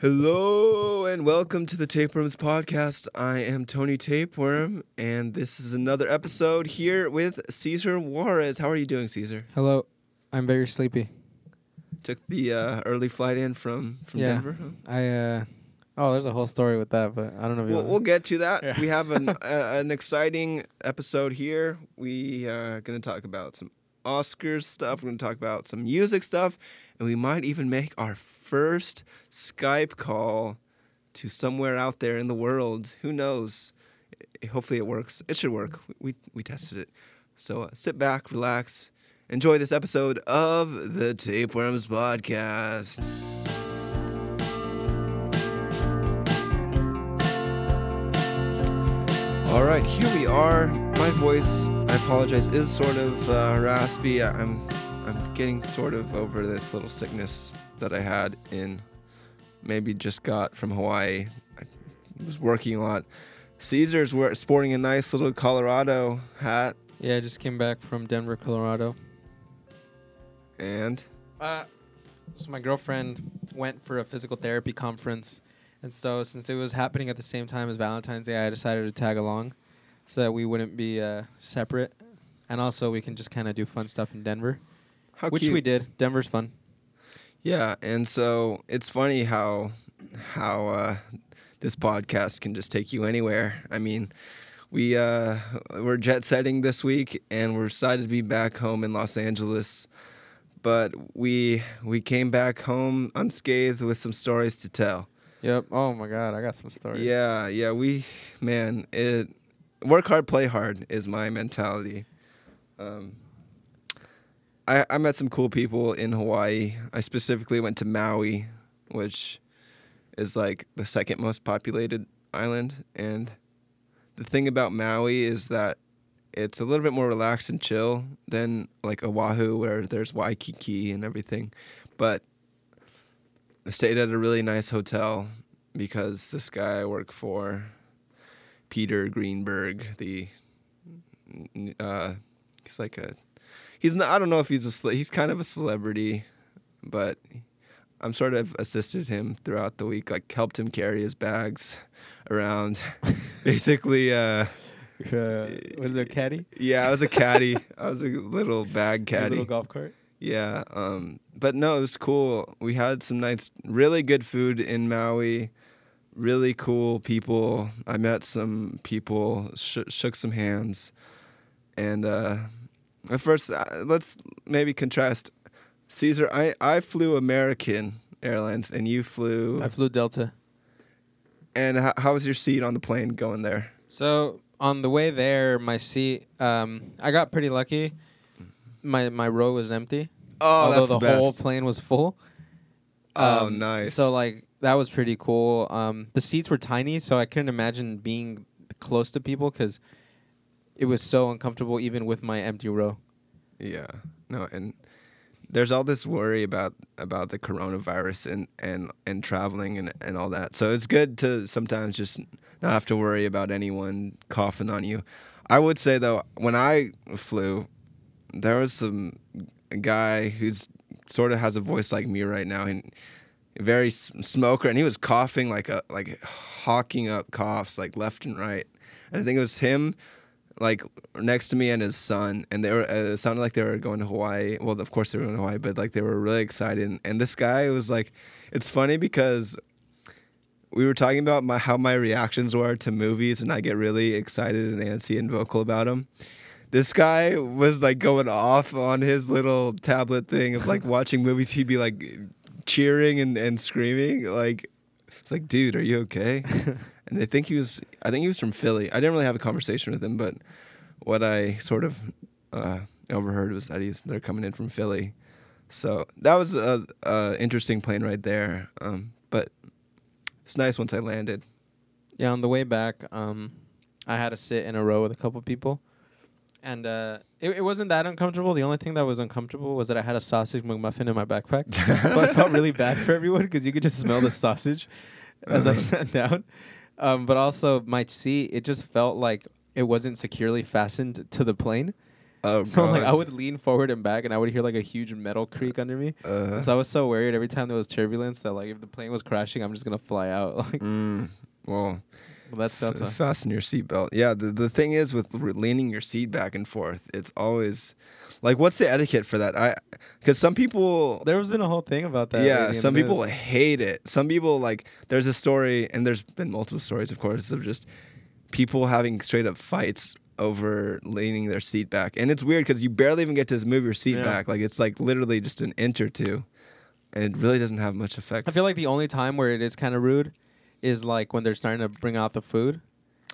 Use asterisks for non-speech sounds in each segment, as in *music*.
Hello and welcome to the Tapeworms podcast. I am Tony Tapeworm, and this is another episode here with Caesar Juarez. How are you doing, Caesar? Hello, I'm very sleepy. Took the uh, early flight in from from Yeah. Denver. huh? I uh oh, there's a whole story with that, but I don't know if We'll, we'll get to that. Yeah. We have an *laughs* uh, an exciting episode here. We are going to talk about some Oscars stuff. We're going to talk about some music stuff, and we might even make our first Skype call to somewhere out there in the world. Who knows? Hopefully, it works. It should work. We we tested it. So uh, sit back, relax, enjoy this episode of the Tapeworms podcast. All right, here we are. My voice, I apologize, is sort of uh, raspy. I'm, I'm getting sort of over this little sickness that I had in, maybe just got from Hawaii. I was working a lot. Caesar's wear, sporting a nice little Colorado hat, yeah, I just came back from Denver, Colorado. and Uh so my girlfriend went for a physical therapy conference, and so since it was happening at the same time as Valentine's Day, I decided to tag along, so that we wouldn't be uh, separate, and also we can just kind of do fun stuff in Denver, how which cute. we did. Denver's fun. Yeah, and so it's funny how how uh, this podcast can just take you anywhere. I mean, we uh, we're jet setting this week, and we're excited to be back home in Los Angeles. But we we came back home unscathed with some stories to tell. Yep. Oh my God, I got some stories. Yeah, yeah, we man, it work hard, play hard is my mentality. Um, I I met some cool people in Hawaii. I specifically went to Maui, which is like the second most populated island, and the thing about Maui is that it's a little bit more relaxed and chill than like Oahu, where there's Waikiki and everything. But I stayed at a really nice hotel because this guy I work for, Peter Greenberg, the uh, he's like a he's not I don't know if he's a he's kind of a celebrity, but I'm sort of assisted him throughout the week, like helped him carry his bags around. *laughs* Basically, uh, Uh, was it a caddy? yeah, I was a caddy. I was a little bag caddy. Little golf cart. Yeah, um, but no, it was cool. We had some nice, really good food in Maui. Really cool people. I met some people, sh- shook some hands, and uh, at first, uh, let's maybe contrast. Caesar, I I flew American Airlines, and you flew. I flew Delta. and how, how was your seat on the plane going there? So on the way there, my seat, um, I got pretty lucky. My my row was empty, Oh, although the, the, whole plane was full. Oh, Um, nice. So like that was pretty cool. Um, the seats were tiny, so I couldn't imagine being close to people because it was so uncomfortable, even with my empty row. Yeah. No, and there's all this worry about about the coronavirus and and and traveling and and all that. So it's good to sometimes just not have to worry about anyone coughing on you. I would say though, when I flew, there was some guy who's sort of has a voice like me right now and very smoker and he was coughing like a like hawking up coughs like left and right. And I think it was him like next to me and his son, and they were uh, it sounded like they were going to Hawaii. Well, of course they were going to Hawaii, but like they were really excited. And this guy was like, it's funny because we were talking about my, how my reactions were to movies, and I get really excited and antsy and vocal about them. This guy was like going off on his little tablet thing of like *laughs* watching movies. He'd be like cheering and, and screaming. Like, it's like, dude, are you okay? *laughs* and I think he was I think he was from Philly. I didn't really have a conversation with him, but what I sort of uh, overheard was that he's they're coming in from Philly. So that was a, a interesting plane right there. Um, but it's nice once I landed. Yeah, on the way back, um, I had to sit in a row with a couple people, and uh, it, it wasn't that uncomfortable. The only thing that was uncomfortable was that I had a sausage McMuffin in my backpack, *laughs* so I felt really bad for everyone because you could just smell the sausage as I sat down. Um, but also my seat, it just felt like it wasn't securely fastened to the plane. Oh *laughs* So like I would lean forward and back, and I would hear like a huge metal creak under me. Uh, So I was so worried every time there was turbulence that like if the plane was crashing, I'm just gonna fly out. *laughs* Like mm, well, well, that's Delta. fasten your seatbelt. Yeah, the the thing is with leaning your seat back and forth, it's always like, what's the etiquette for that? I because some people There was been a whole thing about that. yeah, some people news. hate it. Some people like there's a story and there's been multiple stories of course of just people having straight up fights over leaning their seat back. And it's weird cuz you barely even get to move your seat Yeah. back. Like it's like literally just an inch or two. And it really doesn't have much effect. I feel like the only time where it is kind of rude is like when they're starting to bring out the food,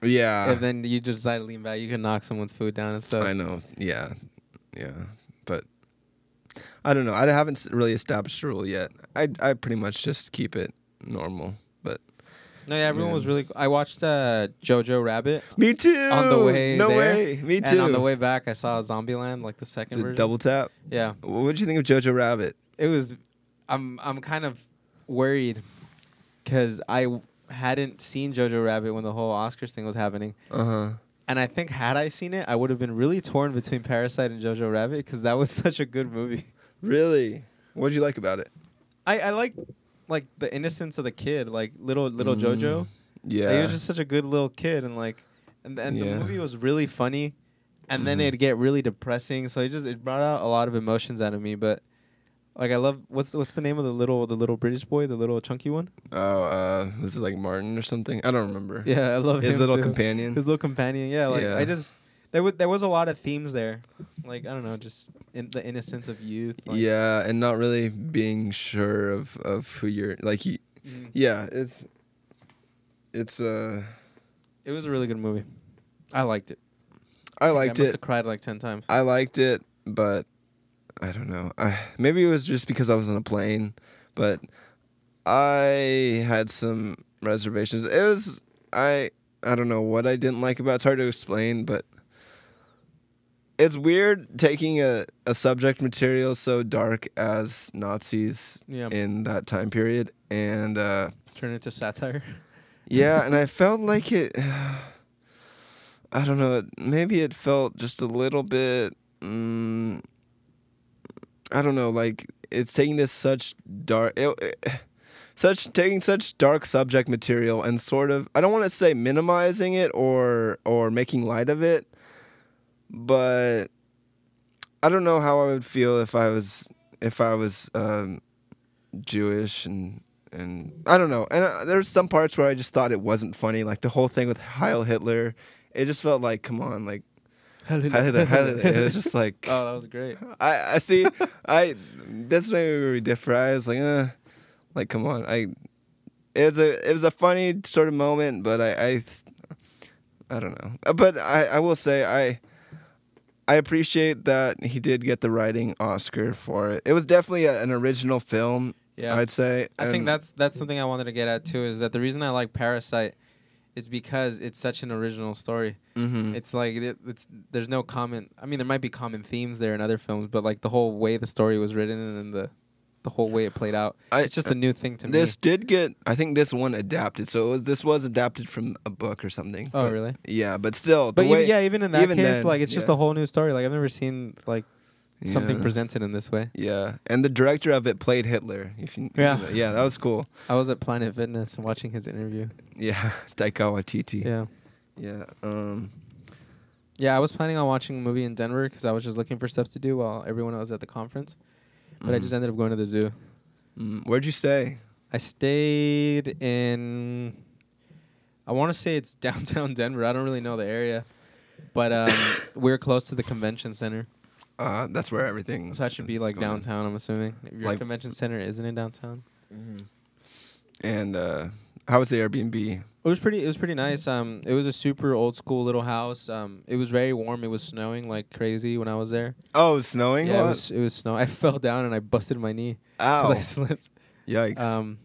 yeah. and then you just decide to lean back. You can knock someone's food down and stuff. I know. Yeah. Yeah. But I don't know. I haven't really established a rule yet. I I pretty much just keep it normal. But No, yeah, everyone Yeah. was really. I watched uh, Jojo Rabbit, me too. On the way No there, way. Me too. and on the way back, I saw Zombieland, like the second the version. double tap. Yeah, What did you think of Jojo Rabbit? it was. I'm I'm kind of worried because I hadn't seen Jojo Rabbit when the whole Oscars thing was happening, Uh huh. and I think had I seen it, I would have been really torn between Parasite and Jojo Rabbit because that was *laughs* such a good movie. Really? What did you like about it? I I like like the innocence of the kid, like little little Mm, Jojo. Yeah. Like, he was just such a good little kid, and like, and and Yeah. the movie was really funny, and then Mhm. it'd get really depressing. So it just it brought out a lot of emotions out of me. But like, I love what's what's the name of the little the little British boy, the little chunky one? oh, uh, was it like Martin or something? I don't remember. Yeah, I love His little too. companion. His little companion. Yeah, like Yeah. I just there was there was a lot of themes there. Like I don't know, just in the innocence of youth. Like, yeah, and not really being sure of of who you're like. You, mm. yeah, it's it's uh. It was a really good movie. I liked it. I I liked must it. have cried like ten times. I liked it, but I don't know. I, maybe it was just because I was on a plane, but I had some reservations. It was I I don't know what I didn't like about. it. It's hard to explain, but it's weird taking a, a subject material so dark as Nazis Yeah, in that time period, and uh, turn it into satire. yeah, and I *laughs* felt like it. I don't know. Maybe it felt just a little bit. Mm, I don't know. Like it's taking this such dark, it, such taking such dark subject material and sort of. I don't want to say minimizing it or or making light of it, but I don't know how I would feel if I was if I was um, Jewish and and I don't know. And uh, there's some parts where I just thought it wasn't funny, like the whole thing with Heil Hitler. It just felt like, come on, like Heil Hitler, Heil Hitler. It was just *laughs* like, Oh, that was great. I, I see, I. That's maybe where we differ. I was like, uh, like come on, I. It was a it was a funny sort of moment, but I I, I don't know. Uh, But I I will say I. I appreciate that he did get the writing Oscar for it. It was definitely a, an original film. Yeah, I'd say. I think that's that's something I wanted to get at too. Is that the reason I like Parasite is because it's such an original story. Mhm. It's like it, it's there's no common. I mean, there might be common themes there in other films, but like the whole way the story was written and the the whole way it played out, I- it's just a new thing to This me. This did get. I think this one adapted. So this was adapted from a book or something. Oh, really? Yeah, but still, the But way even, yeah, even in that even case, then, like it's just a whole new story. Like I've never seen like something Yeah. presented in this way. Yeah, and the director of it played Hitler. If you, Yeah. yeah, that was cool. I was at Planet Fitness and watching his interview. Yeah, *laughs* Taika Waititi. Yeah. yeah. Um, Yeah, I was planning on watching a movie in Denver because I was just looking for stuff to do while everyone was at the conference. But I mhm. just ended up going to the zoo. Mm, where'd you stay? I stayed in. I want to say it's *laughs* downtown Denver. I don't really know the area, but um, *coughs* we're close to the convention center, Uh, that's where everything. so that should be like going. downtown. I'm assuming if your Like- convention center isn't in downtown. And uh, how was the Airbnb? It was pretty. It was pretty nice. Um, it was a super old school little house. Um, it was very warm. It was snowing like crazy when I was there. Oh, it was snowing. yeah, it was. It was snow. I *laughs* fell down and I busted my knee *laughs* because Ow! I slipped. Yikes! Um,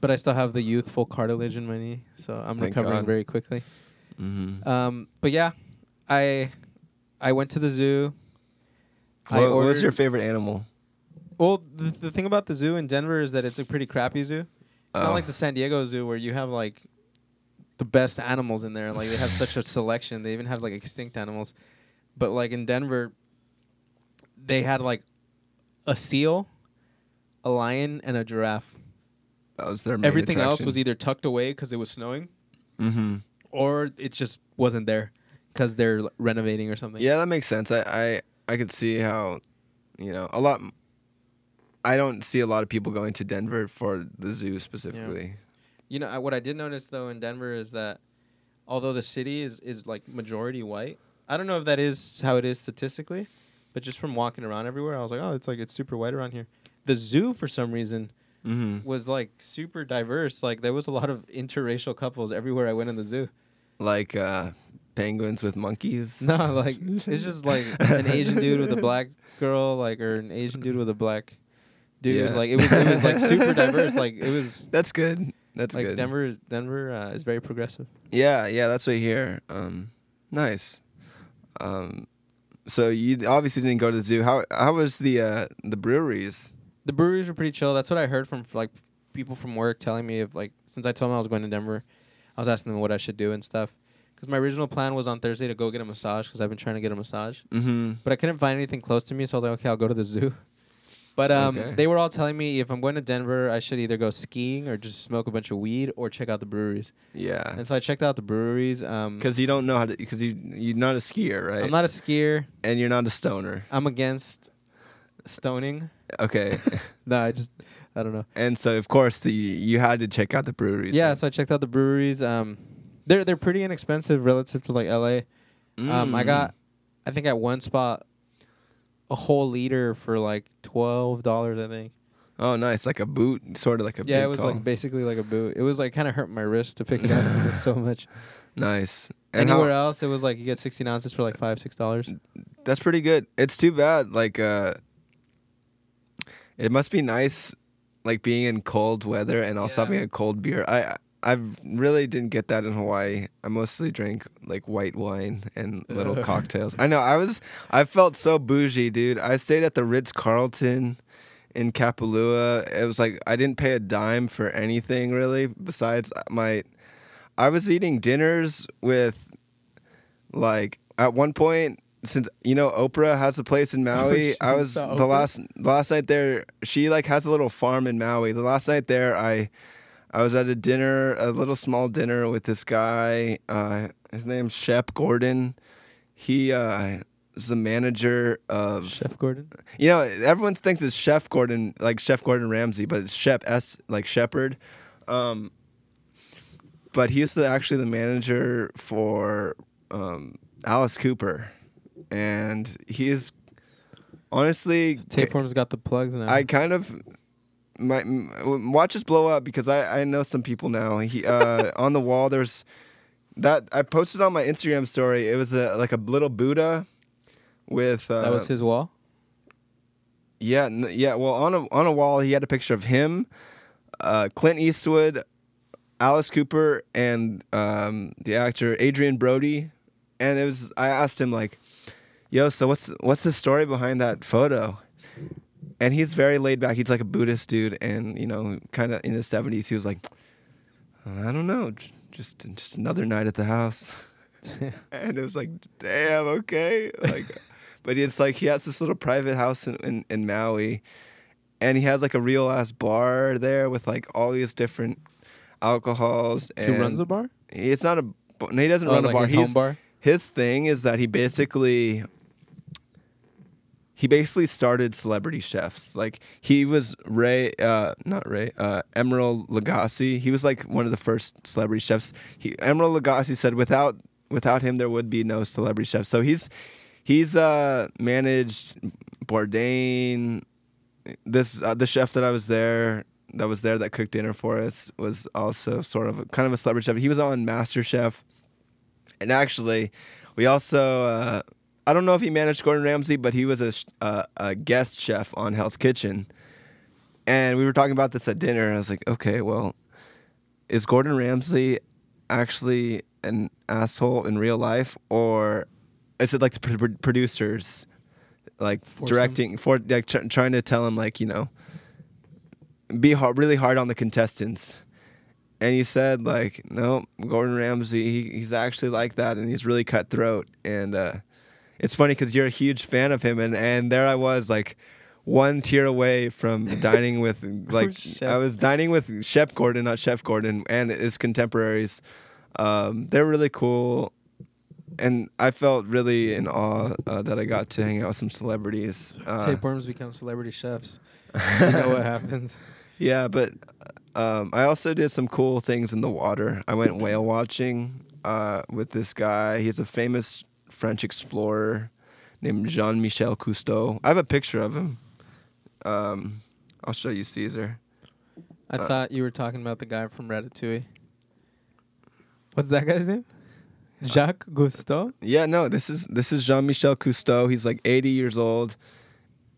but I still have the youthful cartilage in my knee, so I'm Thank recovering God. very quickly. mm-hmm. Um, but yeah, I I went to the zoo. What, what's your favorite animal? Well, the, the thing about the zoo in Denver is that it's a pretty crappy zoo. It's not Oh. like the San Diego Zoo where you have like the best animals in there. Like they have such a *laughs* selection. They even have like extinct animals. but like in Denver, they had like a seal, a lion, and a giraffe. That was their main Everything else was either tucked away because it was snowing, Mm-hmm. or it just wasn't there because they're renovating or something. Yeah, that makes sense. I, I I could see how, you know, a lot. I don't see a lot of people going to Denver for the zoo specifically. You know I- what I did notice though in Denver is that although the city is is like majority white, I don't know if that is how it is statistically, but just from walking around everywhere, I was like, oh, it's like it's super white around here. The zoo for some reason Mm-hmm. was like super diverse. Like there was a lot of interracial couples everywhere I went in the zoo. Like uh, penguins with monkeys. *laughs* No, like it's just like an Asian dude with a black girl, like or an Asian dude with a black dude. Yeah. Like it was it was like super *laughs* diverse. Like it was That's good. That's like good. Denver is Denver uh, is very progressive. Yeah, yeah, that's what I hear. Um, nice. Um, so you obviously didn't go to the zoo. How how was the uh, the breweries? The breweries were pretty chill. That's what I heard from like people from work telling me of like since I told them I was going to Denver, I was asking them what I should do and stuff. Because my original plan was on Thursday to go get a massage because I've been trying to get a massage, Mm-hmm. but I couldn't find anything close to me, so I was like, okay, I'll go to the zoo. *laughs* But um, Okay. they were all telling me if I'm going to Denver, I should either go skiing or just smoke a bunch of weed or check out the breweries. Yeah, And so I checked out the breweries. Um, because you don't know how to. Because you you're not a skier, right? I'm not a skier. and you're not a stoner. I'm against stoning. Okay, *laughs* No, I just I don't know. and so of course the you had to check out the breweries. Yeah, right? so I checked out the breweries. Um, they're they're pretty inexpensive relative to like LA. Um, I Mm. got, I think at one spot, a whole liter for like twelve dollars. I think. Oh, nice, like a boot, sort of like a yeah, it was tall. like basically like a boot. It was like kind of hurt my wrist to pick it up it was, like, so *laughs* much. nice. And how- Anywhere else, it was like you get sixteen ounces for like five six dollars. That's pretty good. It's too bad. Like, uh, it must be nice, like being in cold weather and also Yeah. having a cold beer. I I really didn't get that in Hawaii. I mostly drank like white wine and little *laughs* cocktails. I know. I was. I felt so bougie, dude. I stayed at the Ritz Carlton in Kapalua. It was like I didn't pay a dime for anything really. Besides my, I was eating dinners with, like at one point since you know Oprah has a place in *laughs* oh, Maui. She I was the Oprah? last the last night there. She like has a little farm in Maui. The last night there, I I was at a dinner, a little small dinner with this guy. Uh, his name's Shep Gordon. He uh, is the manager of Chef Gordon. you know, everyone thinks it's Chef Gordon, like Chef Gordon Ramsay, but it's Shep S, like Shepherd. Um, but he's the, actually the manager for um, Alice Cooper, and he is honestly. Tapeworm's got the plugs now. I kind of my watch us blow up because I I know some people now. He uh, *laughs* on the wall there's that I posted on my Instagram story. It was a like a little Buddha with uh, that was his wall. yeah, n- yeah. Well, on a on a wall, he had a picture of him, uh, Clint Eastwood, Alice Cooper, and um, the actor Adrien Brody. And it was I asked him like, "Yo, so what's what's the story behind that photo?" And he's very laid back. He's like a Buddhist dude, and you know, kind of in his seventies. He was like, "I don't know, just just another night at the house." *laughs* and it was like, damn, okay. Like, *laughs* but it's like he has this little private house in, in, in Maui, and he has like a real ass bar there with like all these different alcohols. Who And runs the bar? It's not a. he doesn't Oh, run like a bar. his He's, home bar. his thing is that he basically he basically started celebrity chefs. Like he was Ray, uh, not Ray, uh, Emeril Lagasse. He was like one of the first celebrity chefs. He Emeril Lagasse said without without him there would be no celebrity chefs. So he's he's uh, managed Bourdain. This uh, the chef that I was there that was there that cooked dinner for us was also sort of a, kind of a celebrity chef. He was on Master Chef, and actually, we also uh, I don't know if he managed Gordon Ramsay, but he was a, uh, a guest chef on Hell's Kitchen, and we were talking about this at dinner. And I was like, okay, well, is Gordon Ramsay actually an asshole in real life, or is it like the pr- pr- producers? Like Force him? directing for like tr- trying to tell him like you know be hard, really hard on the contestants. And he said like, no, Gordon Ramsay, he, he's actually like that, and he's really cutthroat. And uh, it's funny because you're a huge fan of him, and and there I was like one tier away from dining with *laughs* like Shep. I was dining with Shep Gordon, not Chef Gordon, and his contemporaries. Um, they're really cool, and I felt really in awe uh, that I got to hang out with some celebrities. Uh, Tapeworms become celebrity chefs. *laughs* you know what happens. Yeah, but um, I also did some cool things in the water. I went whale watching uh, with this guy. He's a famous French explorer named Jean Michel Cousteau. I have a picture of him. Um, I'll show you Caesar. I Uh, thought you were talking about the guy from Ratatouille. What's that guy's name? Jacques Cousteau. Yeah, no, this is this is Jean Michel Cousteau. He's like 80 years old,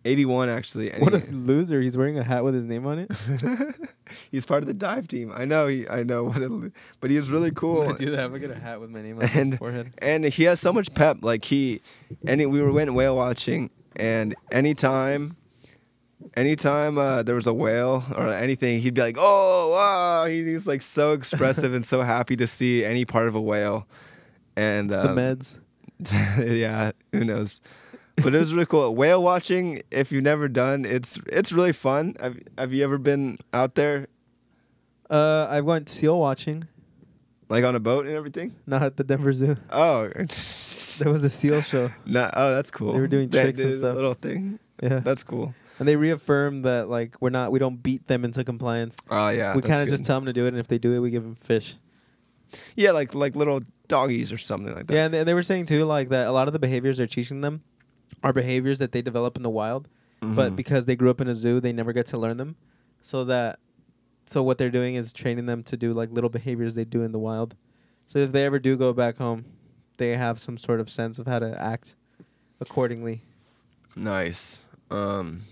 81 actually. and What a *laughs* loser! He's wearing a hat with his name on it. *laughs* he's part of the dive team. I know. He, I know. *laughs* What a, but he is really cool. I do that. I'm gonna get a hat with my name on my And- forehead. and he has so much pep. Like he, any we were went whale watching, and anytime, anytime uh, there was a whale or anything, he'd be like, "Oh, wow!" He's like so expressive and so happy to see any part of a whale. And It's the um, meds. yeah, who knows? But it was really cool. Whale watching, if you've never done, it's it's really fun. Have Have you ever been out there, Uh, I went seal watching, like on a boat and everything? not at the Denver Zoo. Oh, *laughs* There was a seal show. no, oh, that's cool. They were doing That- tricks and stuff. Little thing. Yeah, That's cool. and they reaffirmed that like we're not, we don't beat them into compliance. Oh yeah, we kind of just tell them to do it, and if they do it, we give them fish. Yeah, like like little doggies or something like that. Yeah, and they, they were saying too, like that a lot of the behaviors they're teaching them are behaviors that they develop in the wild, but Mhm. because they grew up in a zoo, they never get to learn them. So that, so what they're doing is training them to do like little behaviors they do in the wild. So if they ever do go back home, they have some sort of sense of how to act accordingly. nice. Um,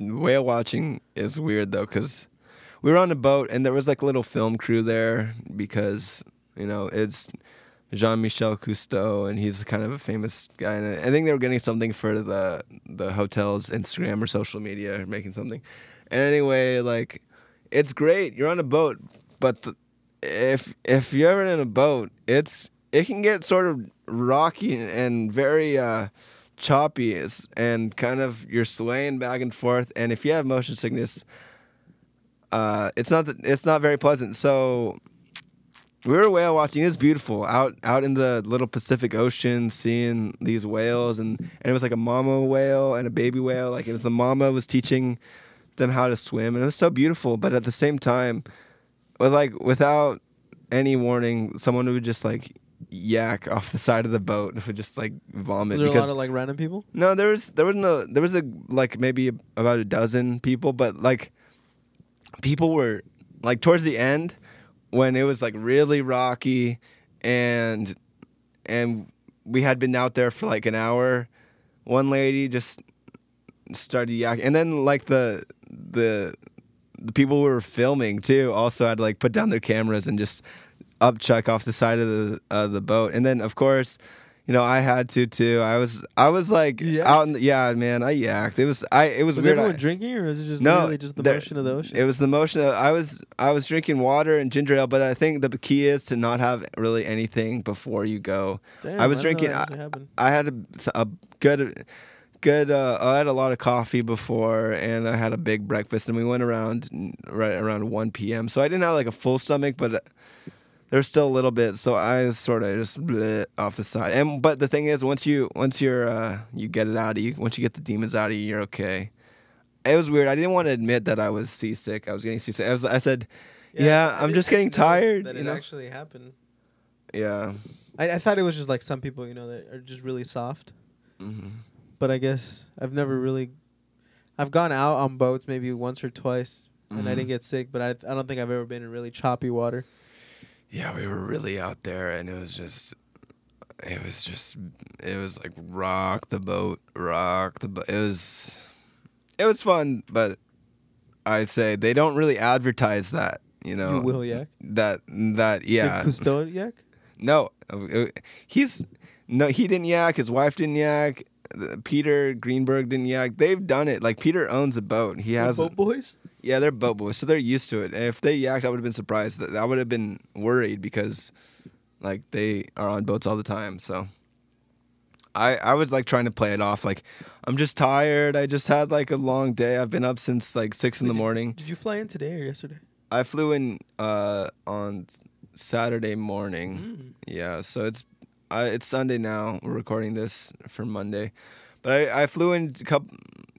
whale watching is weird though, cause we were on a boat and there was like a little film crew there because you know it's Jean Michel Cousteau and he's kind of a famous guy and I think they were getting something for the the hotel's Instagram or social media or making something. And anyway, like it's great. You're on a boat, but the, if if you're ever in a boat, it's it can get sort of rocky and very uh, choppy and kind of you're swaying back and forth. And if you have motion sickness, uh, it's not it's not very pleasant. So we were whale watching. It was beautiful out out in the little Pacific Ocean, seeing these whales, and and it was like a mama whale and a baby whale. Like it was the mama was teaching them how to swim, and it was so beautiful. But at the same time, with like without any warning, someone would just like yak off the side of the boat and would just like vomit Was there a because lot of like random people? no, there was there was no there was a like maybe about a dozen people, but like people were like towards the end when it was like really rocky and and we had been out there for like an hour. One lady just started yakking, and then like the the the people who were filming too also had to like put down their cameras and just up chuck off the side of the uh, the boat, and then of course. You know, I had to too. I was, I was like out. In the, yeah, man, I yacked. It was, I, it was, Was weird. everyone I- drinking, or was it just No, literally just the there- motion of the ocean? it was the motion. Of, I was I was drinking water and ginger ale, but I think the key is to not have really anything before you go. Damn, I was didn't drinking. I. I had a, a good, good. Uh, I had a lot of coffee before, and I had a big breakfast, and we went around right around one p.m. So I didn't have like a full stomach, but. There was still a little bit, so I sort of just bleh off the side. And but the thing is, once you once you're uh, you get it out of you, once you get the demons out of you, you're okay. It was weird. I didn't want to admit that I was seasick. I was getting seasick. I was. I said, yeah, I I'm just getting tired. That it know? actually happened. yeah. I, I thought it was just like some people, you know, that are just really soft. hmm But I guess I've never really. I've gone out on boats maybe once or twice, and I Mhm. didn't get sick. But I I don't think I've ever been in really choppy water. Yeah, we were really out there, and it was just, it was just, it was like rock the boat, rock the boat. It was, it was fun, but I'd say they don't really advertise that. You know, You will yak. that that yeah. Did Cousteau yak? No, uh, he's no, he didn't yak. His wife didn't yak. uh, Peter Greenberg didn't yak. They've done it. Like Peter owns a boat. He has. boat boys. Yeah, they're boat boys, so they're used to it. If they yacked, I would have been surprised. That I would have been worried because, like, they are on boats all the time. So, I I was like trying to play it off like I'm just tired. I just had like a long day. I've been up since like six in the morning. Did you fly in today or yesterday? I flew in uh on Saturday morning. Mm. Yeah, so it's I it's Sunday now. We're recording this for Monday, but I I flew in a couple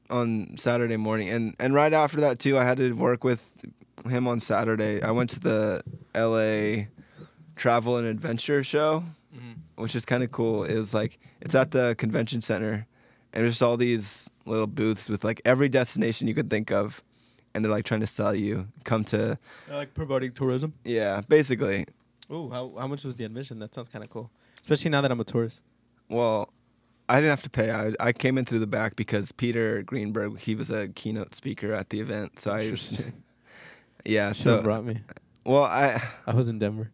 on Saturday morning, and and right after that too, I had to work with him on Saturday. I went to the L.A. Travel and Adventure Show, Mm-hmm. which is kind of cool. It was like it's at the convention center, and there's all these little booths with like every destination you could think of, and they're like trying to sell you come to I like promoting tourism. yeah, basically. Oh, how how much was the admission? That sounds kind of cool. Especially now that I'm a tourist. Well, I didn't have to pay. I I came in through the back because Peter Greenberg he was a keynote speaker at the event. So I Interesting. *laughs* yeah. So brought me. well, I I was in Denver.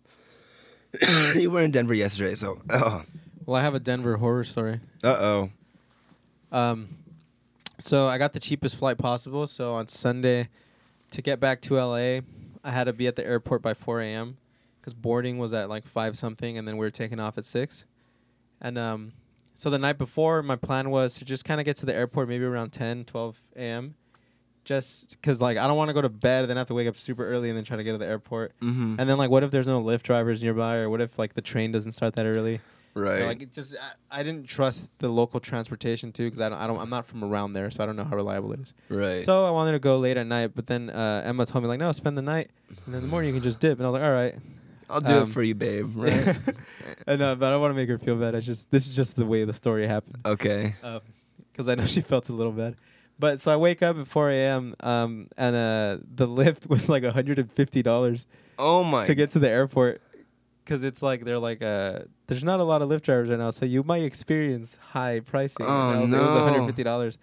*coughs* you were in Denver yesterday. So oh Well, I have a Denver horror story. uh oh Um, so I got the cheapest flight possible. So on Sunday, to get back to LA, I had to be at the airport by 4 a.m. because boarding was at like five something, and then we were taking off at six. And um, so the night before, my plan was to just kind of get to the airport maybe around 10, 12 a.m. Just because like I don't want to go to bed, and then have to wake up super early and then try to get to the airport. mm-hmm. And then like, what if there's no Lyft drivers nearby, or what if like the train doesn't start that early? right. You know, like it just I, I didn't trust the local transportation too because I don't I don't I'm not from around there so I don't know how reliable it is. right. So I wanted to go late at night, but then uh, Emma told me like no, spend the night, and then in the morning you can just dip, and I was like all right. I'll do um, it for you, babe. *laughs* Right. and uh, but I don't want to make her feel bad. I just this is just the way the story happened okay. because I know she felt a little bad. But so I wake up at 4 a.m. Um, and uh, the Lyft *laughs* was like 150 dollars Oh my. to get to the airport because it's like they're like uh there's not a lot of Lyft drivers right now, so you might experience high pricing. Oh, I was like, It was 150 dollars,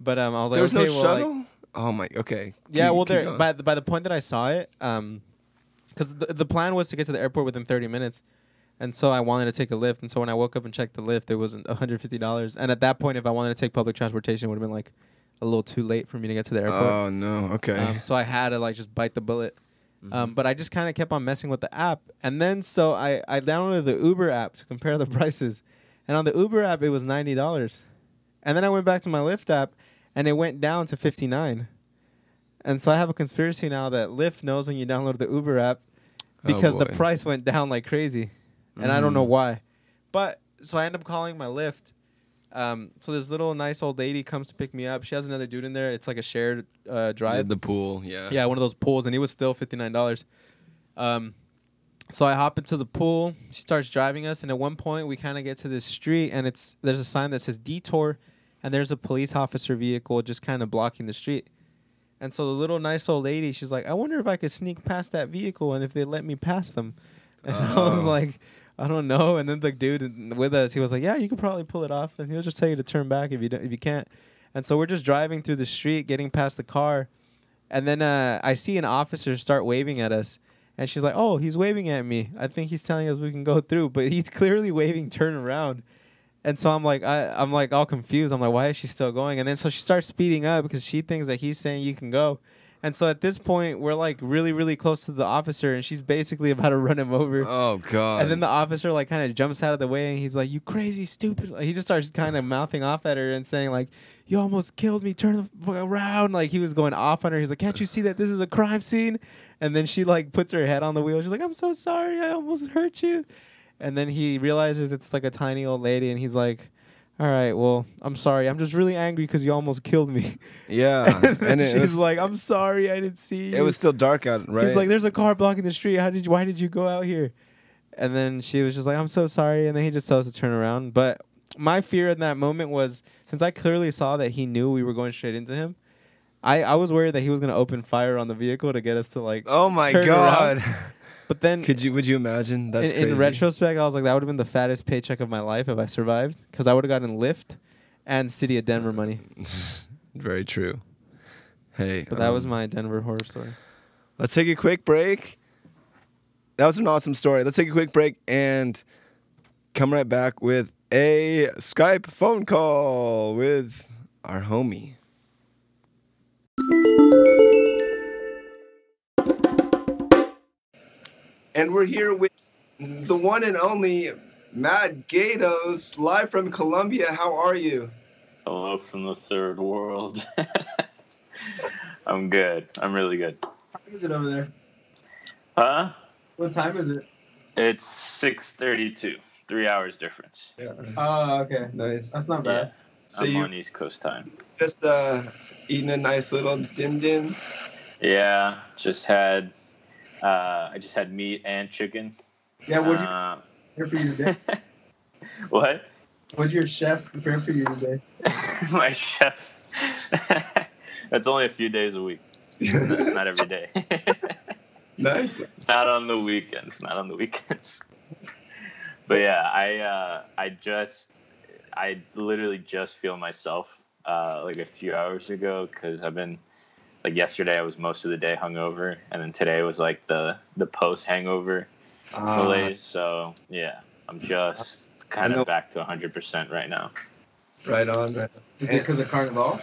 but um I was like, There was okay, no well, like- shuttle. oh my. Okay. yeah, Keep- well, there by the, by the point that I saw it, um, because the the plan was to get to the airport within 30 minutes. And so I wanted to take a Lyft, and so when I woke up and checked the Lyft, it wasn't 150 dollars. And at that point, if I wanted to take public transportation, it would have been like a little too late for me to get to the airport. Oh no. Okay. Um, so I had to like just bite the bullet. Um, Mhm. but I just kind of kept on messing with the app, and then so I I downloaded the Uber app to compare the *laughs* prices, and on the Uber app it was ninety dollars, and then I went back to my Lyft app, and it went down to fifty nine, and so I have a conspiracy now that Lyft knows when you download the Uber app, Oh, because the price went down like crazy, and I don't know Mhm. why, but so I end up calling my Lyft. Um, so this little nice old lady comes to pick me up. She has another dude in there. It's like a shared uh, drive. The pool. Yeah. Yeah, one of those pools, and it was still fifty nine dollars. Um, so I hop into the pool. She starts driving us, and at one point we kind of get to this street, and it's there's a sign that says detour, and there's a police officer vehicle just kind of blocking the street. And so the little nice old lady, she's like, "I wonder if I could sneak past that vehicle, and if they let me pass them." *laughs* And I was Oh. like, "I don't know." And then the dude with us, he was like, "Yeah, you could probably pull it off, and he'll just tell you to turn back if you don't, if you can't." And so we're just driving through the street, getting past the car, and then uh, I see an officer start waving at us. And she's like, "Oh, he's waving at me. I think he's telling us we can go through, but he's *laughs* clearly waving turn around." And so I'm like, I, I'm like all confused. I'm like, why is she still going? And then so she starts speeding up because she thinks that he's saying you can go. And so at this point, we're like really, really close to the officer, and she's basically about to run him over. Oh god. And then the officer like kind of jumps out of the way, and he's like, "You crazy, stupid!" Like, he just starts kind of *laughs* mouthing off at her and saying like, "You almost killed me. Turn the fuck around!" Like he was going off on her. He's like, "Can't you see that this is a crime scene?" And then she like puts her head on the wheel. She's like, "I'm so sorry. I almost hurt you." And then he realizes it's like a tiny old lady, and he's like. All right, well, I'm sorry. I'm just really angry because you almost killed me. yeah. *laughs* and it she's was, like, "I'm sorry, I didn't see you." it was still dark out, right? He's like, "There's a car blocking the street. How did you? Why did you go out here?" And then she was just like, "I'm so sorry." And then he just tells us to turn around. But my fear in that moment was since I clearly saw that he knew we were going straight into him. I, I was worried that he was gonna open fire on the vehicle to get us to like. oh my god. *laughs* But then Could you? Would you imagine? That's in, in retrospect, I was like, that would have been the fattest paycheck of my life if I survived, because I would have gotten Lyft and City of Denver money. *laughs* Very true. Hey. But that was um, my Denver horror story. Let's take a quick break. That was an awesome story. Let's take a quick break and come right back with a Skype phone call with our homie. And we're here with the one and only Matt Gatos, live from Colombia. How are you? Hello from the third world. *laughs* I'm good. I'm really good. What time is it over there? Huh? What time is it? It's 6:32. Three hours difference. Yeah. Oh, okay. Nice. That's not Yeah. bad. So I'm you on East Coast time. just uh, eating a nice little dim dim. Yeah. Just had. Uh, I just had meat and chicken. Yeah, what did Uh, you prepare for you today? *laughs* what? What did your chef prepare for you today? *laughs* My chef. *laughs* That's only a few days a week. That's not every day. nice. not on the weekends. Not on the weekends. But yeah, I uh, I just I literally just feel myself uh, like a few hours ago because I've been like yesterday I was most of the day hungover and then today was like the the post hangover Uh, malaise. So yeah, I'm just kind of back to 100% right now. right on. Right. Is it because of Carnival?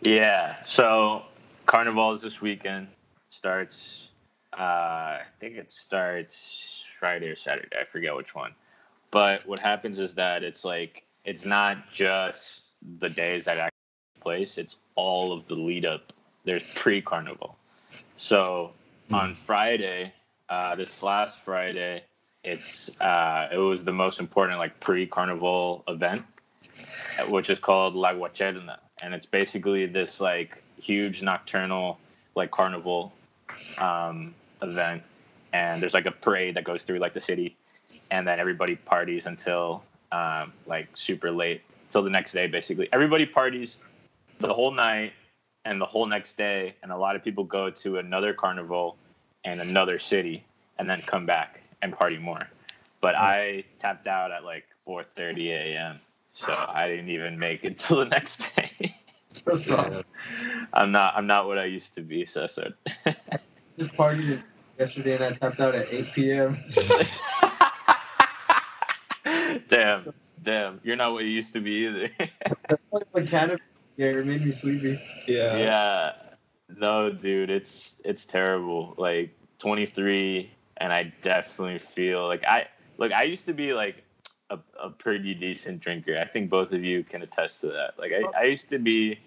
Yeah. So Carnival is this weekend. Starts. Uh, I think it starts Friday or Saturday. I forget which one. But what happens is that it's like it's not just the days that actually take place. It's all of the lead up. There's pre-carnival. So on Friday, uh, this last Friday, it's uh, it was the most important like pre-carnival event which is called La Guacherna. And it's basically this like huge nocturnal like carnival um, event. And there's like a parade that goes through like the city. And then everybody parties until um, like super late, till the next day basically. Everybody parties the whole night and the whole next day. And a lot of people go to another carnival and another city and then come back and party more. But hmm. I tapped out at like 4:30 a.m. So I didn't even make it *laughs* till the next day. So sorry. I'm not I'm not what I used to be, so Cesar. Just partied yesterday and I tapped out at 8 p.m. *laughs* damn, damn. You're not what you used to be either. Like canopy. Yeah, it made me sleepy. Yeah. yeah. No, dude, it's it's terrible. Like 23 and I definitely feel like I look, I used to be like a, a pretty decent drinker. I think both of you can attest to that. Like I, I used to be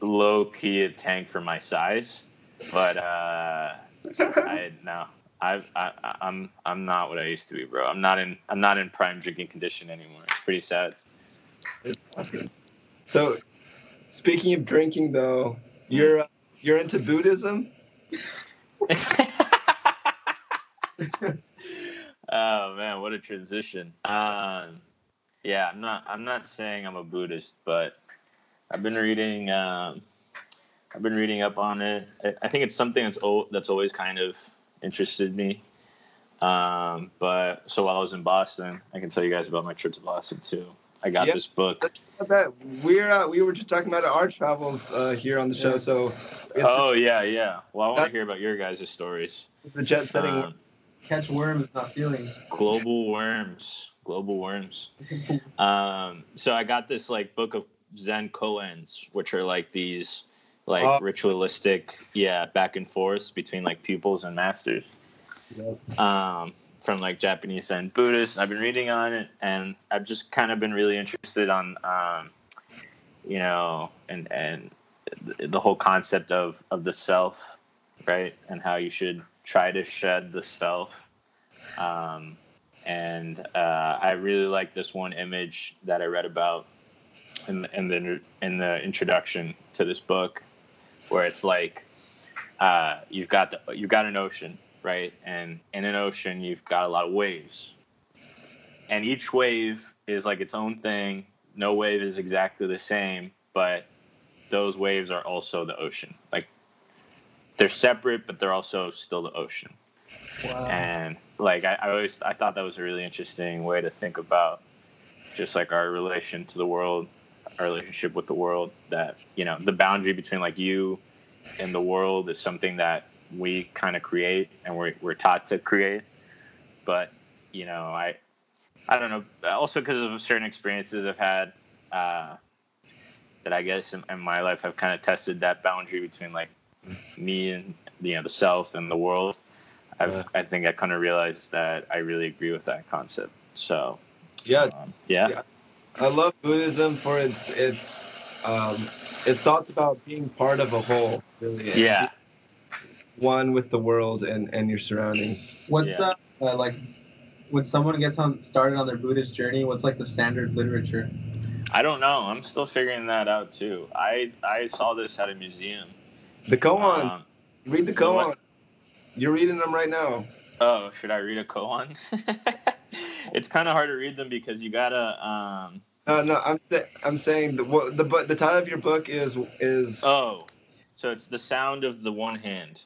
low key a tank for my size, but uh I no. I, I I'm I'm not what I used to be, bro. I'm not in I'm not in prime drinking condition anymore. It's pretty sad. So, speaking of drinking, though, you're uh, you're into Buddhism. *laughs* oh man, what a transition. Um, yeah, I'm not. I'm not saying I'm a Buddhist, but I've been reading. Um, I've been reading up on it. I, I think it's something that's that's always kind of interested me. Um, but so while I was in Boston, I can tell you guys about my trip to Boston too. I got Yeah. this book. I bet we're uh, we were just talking about our travels uh, here on the show. Yeah. So, it's Oh yeah, yeah. Well, I want to hear about your guys' stories. the jet setting. Um, Catch worms, not feelings. global worms. Global worms. *laughs* Um, so I got this like book of Zen koans, which are like these like Oh. ritualistic, yeah, back and forth between like pupils and masters. Um, from like Japanese Zen Buddhists. I've been reading on it, and I've just kind of been really interested on, um, you know, and and the- whole concept of of the self, right, and how you should try to shed the self. Um, and uh, I really like this one image that I read about in the, in the in the introduction to this book, where it's like uh, you've got the, you've got an ocean, right? And in an ocean, you've got a lot of waves, and each wave is like its own thing. No wave is exactly the same, but those waves are also the ocean. Like they're separate, but they're also still the ocean Wow. and like I, I always I thought that was a really interesting way to think about just like our relation to the world, our relationship with the world. That you know the boundary between like you and the world is something that we kind of create and we're we're taught to create. But you know I I don't know also because of certain experiences I've had. Uh, that I guess in, in my life have kind of tested that boundary between like me and you know the self and the world. I've, Yeah. I think I kind of realized that I really agree with that concept. So Yeah. Um, yeah. Yeah. I love Buddhism for its its um, its thoughts about being part of a whole. Really. Yeah. One with the world and and your surroundings. What's Yeah. uh, uh, like when someone gets on started on their Buddhist journey? What's like the standard literature? I don't know. I'm still figuring that out too. I I saw this at a museum. The koan. Um, Read the what? koan. You're reading them right now. oh, should I read a koan? *laughs* it's kind of hard to read them because you gotta. Um, No, no. I'm sa- I'm saying the what, the bu- the title of your book is is oh, so it's the sound of the one hand.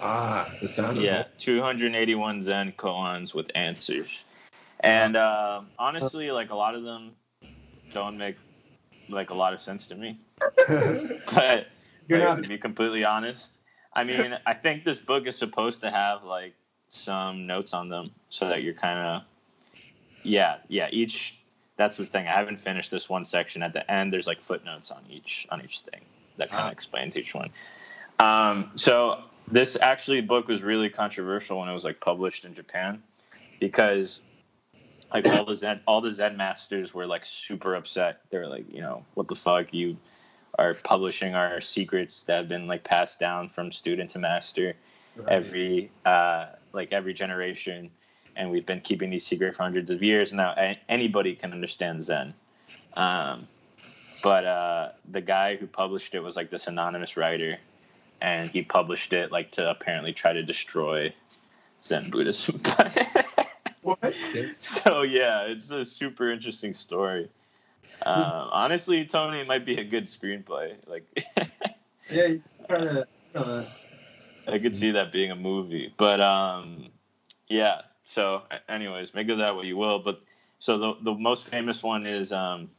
Ah the sound of Yeah, 281 Zen koans with answers, and um honestly, like a lot of them don't make like a lot of sense to me. *laughs* But You're like, not- to be completely honest, I mean, I think this book is supposed to have like some notes on them so that you're kind of, yeah, yeah. Each that's the thing. I haven't finished this one section. At the end, there's like footnotes on each on each thing that kind of Ah. explains each one. Um, so this actually book was really controversial when it was like published in Japan because like all the Zen all the Zen masters were like super upset. They were like, you know, what the fuck? You are publishing our secrets that have been like passed down from student to master every uh like every generation and we've been keeping these secret for hundreds of years now a- anybody can understand zen. Um but uh the guy who published it was like this anonymous writer and he published it like to apparently try to destroy zen buddhism *laughs* What? so yeah it's a super interesting story um, honestly tony it might be a good screenplay like *laughs* Yeah, to. Uh, I could see that being a movie, but um, yeah. So, anyways, make of that what you will. But so the the most famous one is um,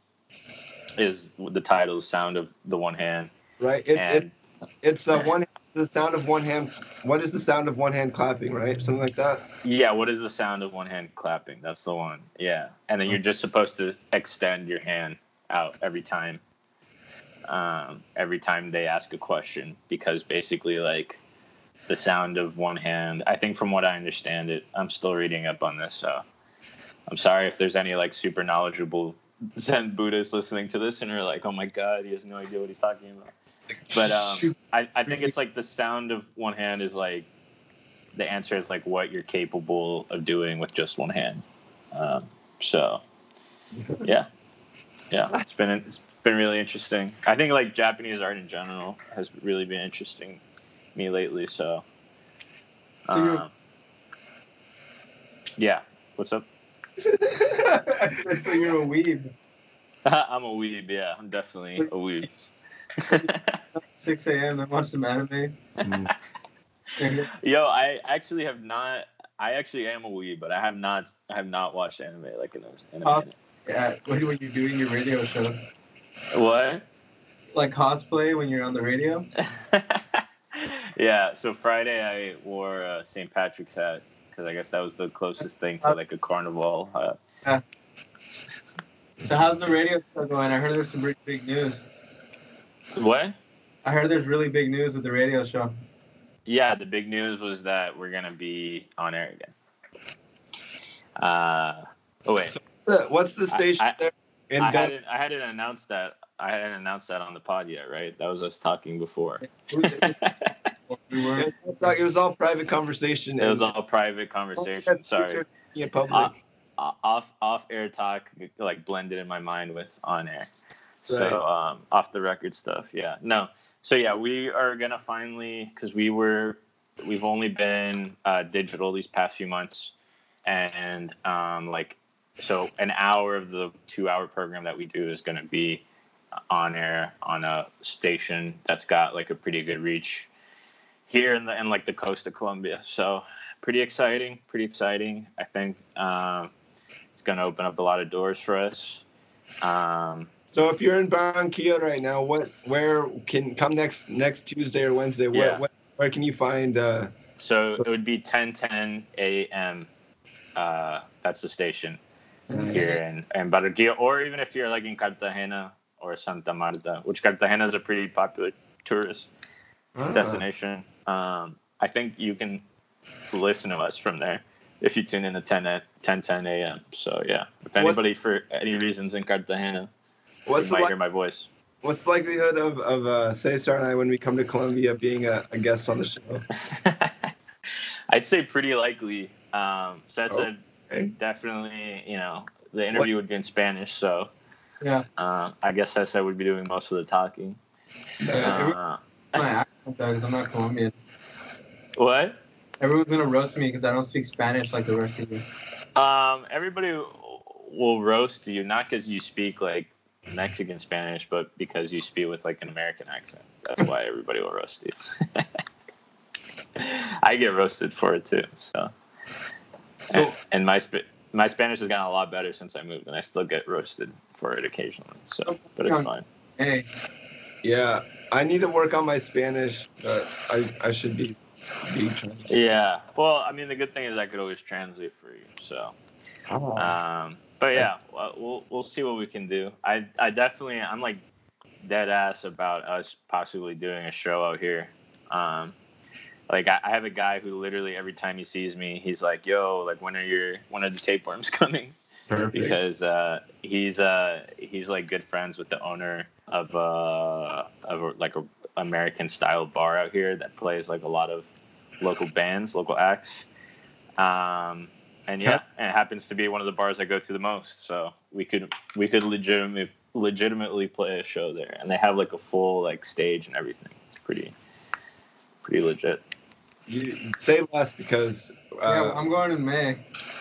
is the title "Sound of the One Hand." Right. It's And- it's it's uh, one the sound of one hand. What is the sound of one hand clapping? Right. Something like that. Yeah, what is the sound of one hand clapping? That's the one. Yeah, and then you're just supposed to extend your hand out every time. Um, every time they ask a question, because basically, like the sound of one hand. I think, from what I understand, it. I'm still reading up on this, so I'm sorry if there's any like super knowledgeable Zen Buddhists listening to this and are like, "Oh my God, he has no idea what he's talking about." But um, I, I think it's like the sound of one hand is like the answer is like what you're capable of doing with just one hand. Um, so yeah, yeah, *laughs* it's been it's been really interesting. I think like Japanese art in general has really been interesting me lately. So So um, yeah, what's up? *laughs* so you're a weeb. *laughs* I'm a weeb. Yeah, I'm definitely a weeb. *laughs* 6 a.m. and watch some anime. Mm. *laughs* Yo, I actually have not. I actually am a weeb, but I have not. I have not watched anime like in a, in a Awesome. Yeah. What were you doing your radio show? What? Like cosplay when you're on the radio? *laughs* yeah. So Friday I wore uh, a St. Patrick's hat because I guess that was the closest thing to like a carnival hat. So how's the radio show going? I heard there's some really big news. What? I heard there's really big news with the radio show. Yeah, the big news was that we're gonna be on air again. Uh, oh wait, So What's the station I- there? In I Ben- hadn't I hadn't announced that. I hadn't announced that on the pod yet, right? That was us talking before. *laughs* it was all- it was all private conversation. It was all private conversation. Sorry. In public. Uh, off off air talk like blended in my mind with on air. So um, off the record stuff, yeah. No, so yeah, we are gonna finally because we were we've only been uh, digital these past few months, and um, like so an hour of the two hour program that we do is gonna be on air on a station that's got like a pretty good reach here in the in like the coast of Colombia. So pretty exciting, pretty exciting. I think um, it's going to open up a lot of doors for us. Um, so if you're in Barranquilla right now, what where can come next next Tuesday or Wednesday? Where Yeah. where, where can you find? Uh, so it would be 10:10 a.m. Uh, that's the station here in, in Barranquilla, or even if you're like in Cartagena or Santa Marta, which Cartagena is a pretty popular tourist ah, destination. Um, I think you can listen to us from there. if you tune in at 10 at 10 10 a.m. So yeah, if What's- anybody for any reasons in Cartagena, What's you the might li- hear my voice. what's the likelihood of of uh, Cesar and I when we come to Colombia being a, a guest on the show? *laughs* I'd say pretty likely. Um, Cesar Okay. definitely, you know, the interview would be in Spanish, so Yeah. uh, I guess Cesar would be doing most of the talking. Yeah, Uh, my accent though, because I'm not Colombian. what? Everyone's gonna roast me because I don't speak Spanish like the rest of you. Um, everybody will roast you not because you speak like Mexican Spanish, but because you speak with like an American accent. That's why everybody will roast you. *laughs* I get roasted for it too. So, So- and, and my Sp- my Spanish has gotten a lot better since I moved, and I still get roasted for it occasionally. So, but it's fine. Hey, Yeah, I need to work on my Spanish, but I I should be be trying. Yeah. Well, I mean, the good thing is I could always translate for you. So. Um, but yeah, well, we'll see what we can do. I I definitely I'm like dead ass about us possibly doing a show out here. Um, like I, I have a guy who literally every time he sees me, he's like, "Yo, like when are your when are the tapeworms *laughs* coming?" Perfect. Because uh, he's uh he's like good friends with the owner of uh of like a American style bar out here that plays like a lot of local bands, local acts. Um, and yeah, and it happens to be one of the bars I go to the most. So we could we could legitimately legitimately play a show there, and they have like a full like stage and everything. It's pretty pretty legit. you say less because yeah, uh, I'm going in May.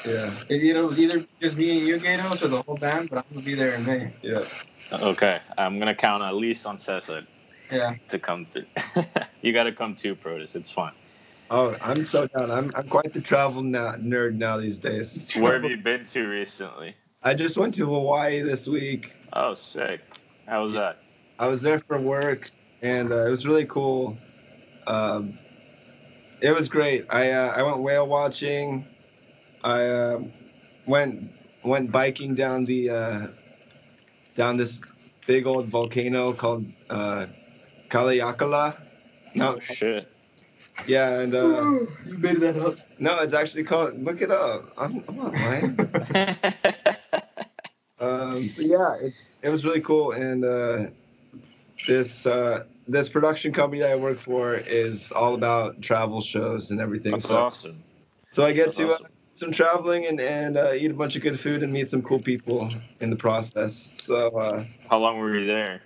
yeah It, you know, either just me and you, Gatos, or the whole band, but I'm gonna be there in May. yeah. Okay, I'm gonna count at least on Cesar Yeah. to come through. *laughs* you got to come too, Protus. It's fun. Oh, I'm so down. I'm I'm quite the travel nerd now these days. *laughs* Where have you been to recently? I just went to Hawaii this week. Oh, sick. How was that? I was there for work, and uh, it was really cool. Um, it was great. I uh, I went whale watching. I uh, went went biking down the uh, down this big old volcano called uh, Haleakala. No, Oh shit. Yeah, and uh, you made that up. no, it's actually called. Look it up. I'm, I'm not lying. *laughs* *laughs* Um, but yeah, it's it was really cool, and uh, this uh, this production company that I work for is all about travel shows and everything. That's so, awesome. so I get That's to uh, some traveling and and uh, eat a bunch of good food and meet some cool people in the process. So uh, How long were you there?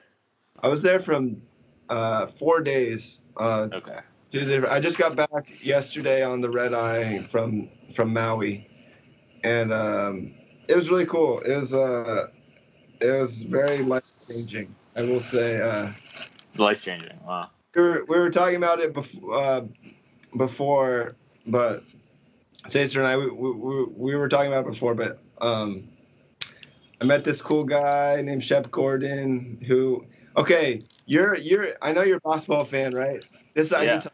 I was there from uh, four days. Uh, Okay. Tuesday. I just got back yesterday on the red eye from from Maui, and um, it was really cool. It was uh, it was very life changing. I will say. Uh, Life changing. Wow. we were we were talking about it before, uh, before, but Cesar and I we, we, we were talking about it before, but um, I met this cool guy named Shep Gordon who. Okay, you're you're. I know you're a basketball fan, right? This I Yeah. didn't tell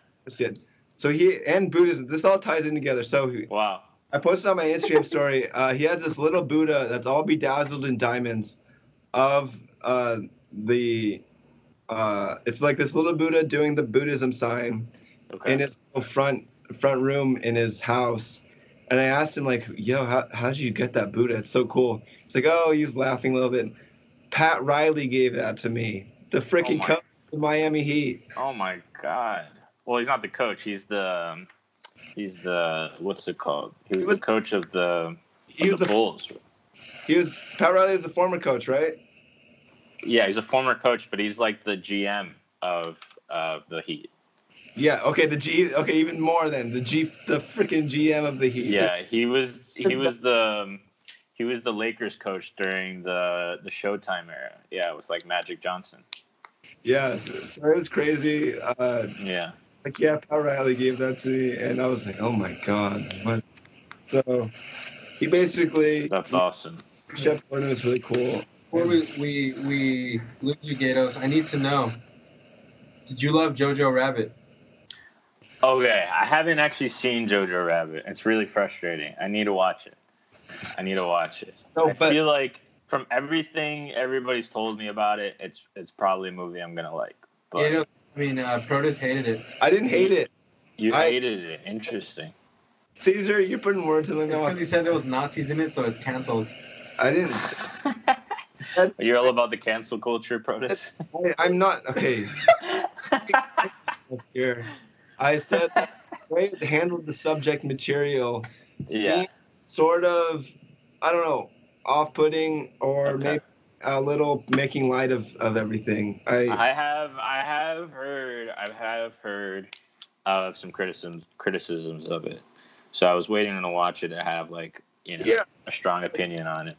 So he and Buddhism. This all ties in together. So he, Wow. I posted on my Instagram story. Uh, he has this little Buddha that's all bedazzled in diamonds, of uh, the. Uh, it's like this little Buddha doing the Buddhism sign Okay. in his front front room in his house. And I asked him like, "Yo, how how did you get that Buddha? It's so cool." He's like, "Oh, he was laughing a little bit." Pat Riley gave that to me. The freaking my- coach of the Miami Heat. oh my god. Well, he's not the coach. He's the. um, He's the what's it called? He was, was- the coach of the, He of was the Bulls. he was Pat Riley was the former coach, right? Yeah, he's a former coach, but he's like the GM of of the Heat. Yeah. Okay. The G. Okay. Even more than the G. The freaking GM of the Heat. Yeah, he was *laughs* he was the um, he was the Lakers coach during the the Showtime era. Yeah, it was like Magic Johnson. Yeah. So, so it was crazy. Uh, Yeah. Like yeah, Pat Riley gave that to me, and I was like, oh my god, what? So he basically. That's awesome. Shep Gordon was really cool. Before we we we lose you, Gatos, I need to know. Did you love Jojo Rabbit? Okay, I haven't actually seen Jojo Rabbit. It's really frustrating. I need to watch it. I need to watch it. No, I feel like from everything everybody's told me about it, it's it's probably a movie I'm gonna like. But Gatos, I mean, uh, Protus hated it. I didn't hate it. you I- hated it. Interesting. Cesar, you're putting words in my mouth. because he said there was Nazis in it, so it's canceled. I didn't. *laughs* You're all about the cancel culture, Protus. I, I'm not okay. *laughs* Here, I said the way it handled the subject material Yeah. seemed sort of, I don't know, off-putting or Okay. maybe a little making light of, of everything. I, I have I have heard I have heard of some criticisms criticisms of it. So I was waiting to watch it to have like you know Yeah. a strong opinion on it.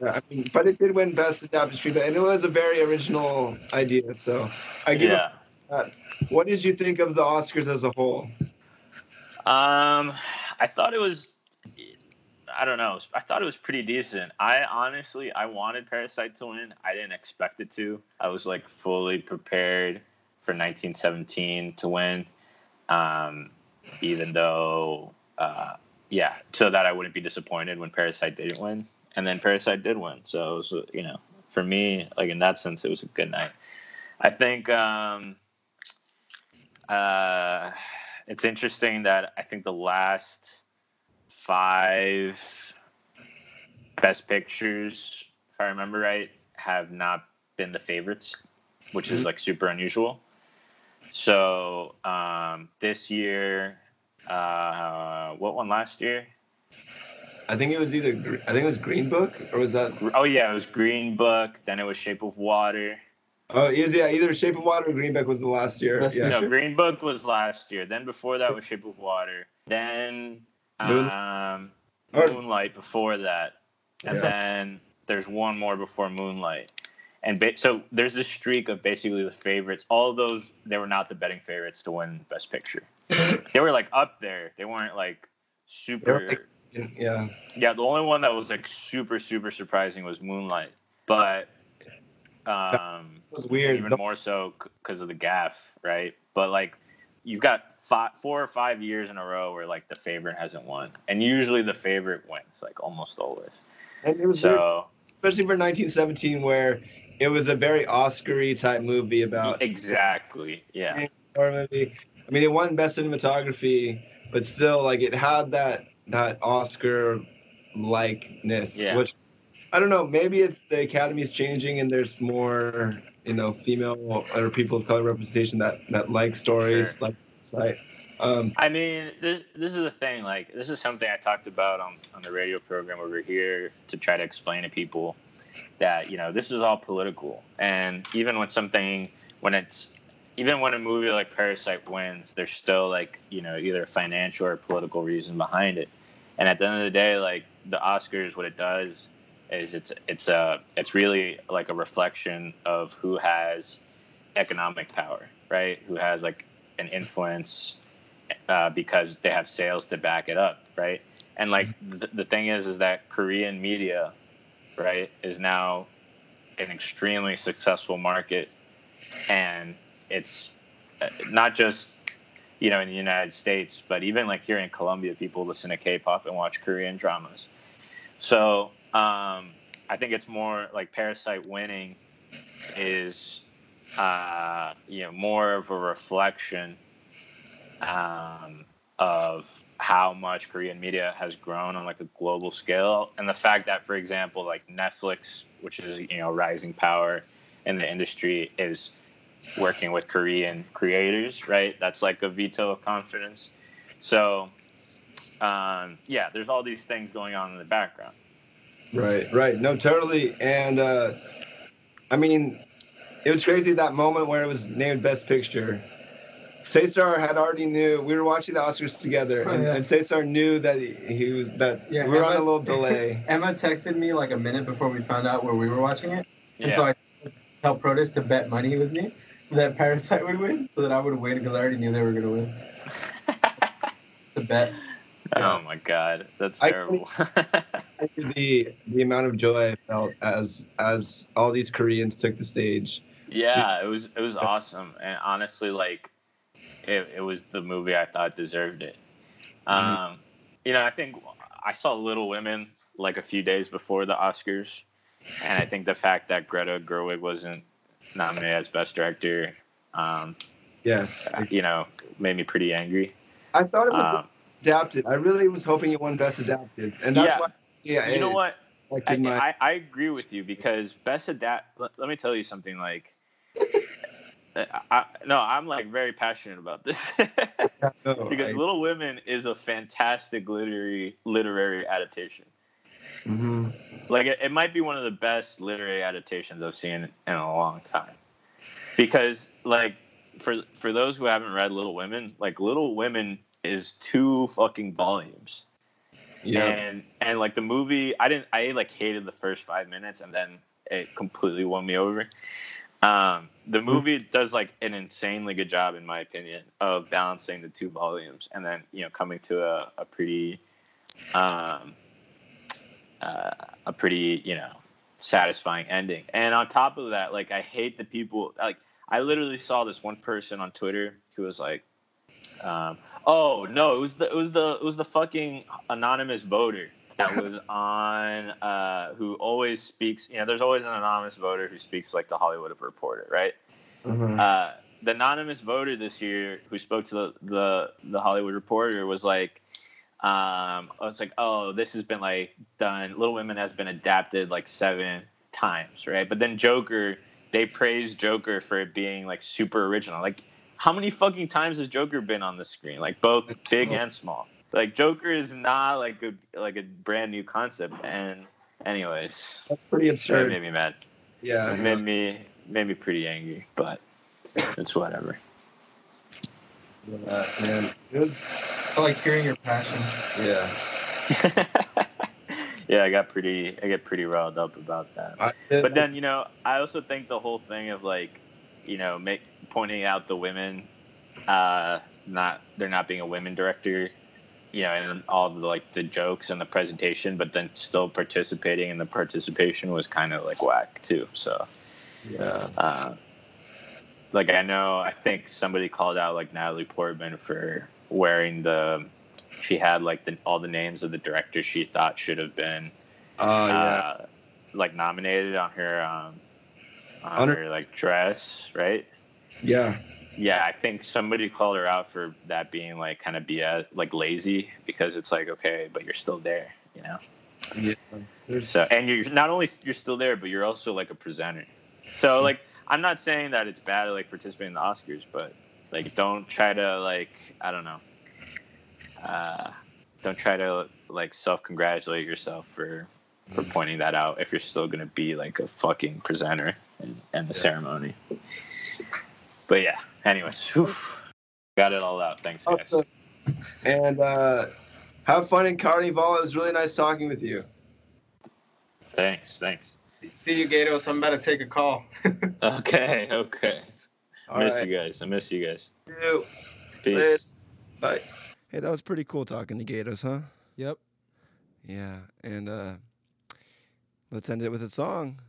yeah, I mean, but it did win Best Adapted Screenplay, and it was a very original idea. So I give Yeah. that. What did you think of the Oscars as a whole? Um, I thought it was. I don't know. I thought it was pretty decent. I honestly, I wanted Parasite to win. I didn't expect it to. I was like fully prepared for 1917 to win, um, even though, uh, yeah, so that I wouldn't be disappointed when Parasite didn't win. And then Parasite did win. So it was, you know, for me, like in that sense, it was a good night. I think. Um, uh, it's interesting that I think the last five best pictures, if I remember right, have not been the favorites, which is Mhm. like super unusual. So um, this year, uh, what one last year? I think it was either I think it was Green Book or was that Oh yeah, it was Green Book. Then it was Shape of Water. oh it was, yeah either Shape of Water or Green Book was the last year. Best yeah. No, Green Book was last year. Then before that was Shape of Water. Then Moon- um, Moonlight before that, and Yeah. then there's one more before Moonlight. And ba- so there's this streak of basically the favorites. All of those they were not the betting favorites to win Best Picture. *laughs* they were like up there. They weren't like super. like- yeah. Yeah, the only one that was like super super surprising was Moonlight, but um, It was weird. even more so because of the gaff, right? But like, you've got five, four or five years in a row where like the favorite hasn't won, and usually the favorite wins, like almost always. And it was weird, So especially for 1917 where it was a very Oscar-y type movie about exactly, yeah, horror movie. I mean, it won Best Cinematography, but still, like, it had that that Oscar likeness, Yeah. which I don't know. Maybe it's the Academy's changing and there's more, you know, female or people of color representation that that like stories Sure. like site. Um, I mean, this this is the thing. Like, this is something I talked about on on the radio program over here to try to explain to people that you know this is all political, and even when something when it's even when a movie like Parasite wins, there's still like you know either a financial or political reason behind it. And at the end of the day, like the Oscars, what it does is it's it's a it's really like a reflection of who has economic power, right? Who has like an influence uh, because they have sales to back it up, right? And like th- the thing is, is that Korean media, right, is now an extremely successful market, and it's uh, not just you know in the United States, but even like here in Colombia, people listen to K-pop and watch Korean dramas. So um, I think it's more like Parasite winning is uh, you know more of a reflection um, of how much Korean media has grown on like a global scale, and the fact that, for example, like Netflix, which is you know rising power in the industry, is working with Korean creators, right? That's like a veto of confidence. So, um, yeah, there's all these things going on in the background. Right, right. No, totally. And uh, I mean, it was crazy that moment where it was named Best Picture. Cesar had already knew we were watching the Oscars together, Oh, and, yeah. and Cesar knew that he, he was that Yeah, we were on a little delay. *laughs* Emma texted me like a minute before we found out where we were watching it, and Yeah. so I helped Protus to bet money with me that Parasite would win, so that I would win because I already knew they were gonna win. *laughs* To bet. Oh my god, that's I- terrible. *laughs* the the amount of joy I felt as as all these Koreans took the stage. yeah, it was it was awesome, and honestly, like it, it was the movie I thought deserved it. Um, you know, I think I saw Little Women like a few days before the Oscars, and I think the fact that Greta Gerwig wasn't nominated as Best Director, um, Yes, you know, made me pretty angry. I thought it was Um, adapted. I really was hoping it won best adapted, and that's Yeah. why. Yeah, you know what? I, my- I, I agree with you because best adapt. Let, let me tell you something. Like, I, I, no, I'm like very passionate about this *laughs* no, because Little Women is a fantastic literary literary adaptation. Mhm. Like, it, it might be one of the best literary adaptations I've seen in a long time. Because, like, for for those who haven't read Little Women, like Little Women is two fucking volumes. Yeah. And and like the movie, I didn't. I like hated the first five minutes, and then it completely won me over. Um, the movie does like an insanely good job, in my opinion, of balancing the two volumes, and then you know coming to a, a pretty, um, uh, a pretty you know satisfying ending. And on top of that, like I hate the people. Like I literally saw this one person on Twitter who was like, um, "Oh no, it was the it was the it was the fucking anonymous voter that was *laughs* on uh, who always speaks. You know, there's always an anonymous voter who speaks like the Hollywood Reporter, right? Mhm. uh, the anonymous voter this year who spoke to the the, the Hollywood Reporter was like, um, I was like, oh, this has been like done. Little Women has been adapted like seven times, right? But then Joker, they praised Joker for it being like super original. Like, how many fucking times has Joker been on the screen? Like both big and small. Like Joker is not like a like a brand new concept. And anyways, That's pretty that absurd. made me mad. Yeah. It made me made me pretty angry, but it's whatever. Uh, man, it was. I like hearing your passion. Yeah. *laughs* yeah, I got pretty I get pretty riled up about that. I, But then, you know, I also think the whole thing of like, you know, make pointing out the women uh not they're not being a women director, you know, and all the like the jokes and the presentation, but then still participating in the participation was kind of like whack too. So, yeah. uh, like I know, I think somebody called out like Natalie Portman for wearing the. She had like the all the names of the directors she thought should have been Oh yeah. uh, like nominated on her um, on her- her like dress, right? yeah. Yeah, I think somebody called her out for that being like kind of BS, like lazy, because it's like okay, but you're still there, you know. Yeah. So and you're not only you're still there, but you're also like a presenter. So like I'm not saying that it's bad to like participate in the Oscars, but like don't try to like I don't know. Uh, don't try to like self congratulate yourself for for pointing that out if you're still gonna be like a fucking presenter in, in the Yeah. ceremony. But yeah, anyways, whew, got it all out. Thanks, guys. Awesome. And uh, have fun in Carnival. It was really nice talking with you. Thanks, thanks. See you, Gatos. I'm about to take a call. *laughs* Okay, okay. All miss right. you guys. I miss you guys. You. Peace. Later. Bye. Hey, that was pretty cool talking to Gatos, huh? Yep. Yeah. And uh, let's end it with a song.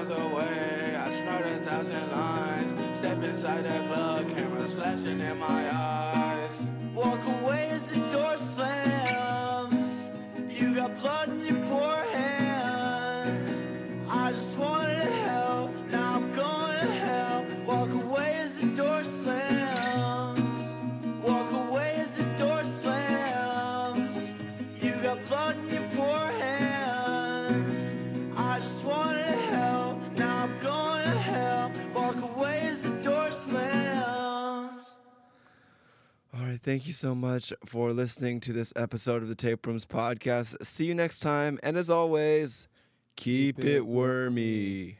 Miles away. I snort a thousand lines. Step inside the club, cameras flashing in my eyes. Thank you so much for listening to this episode of the Tapeworms podcast. See you next time, and as always, keep, Keep it it wormy.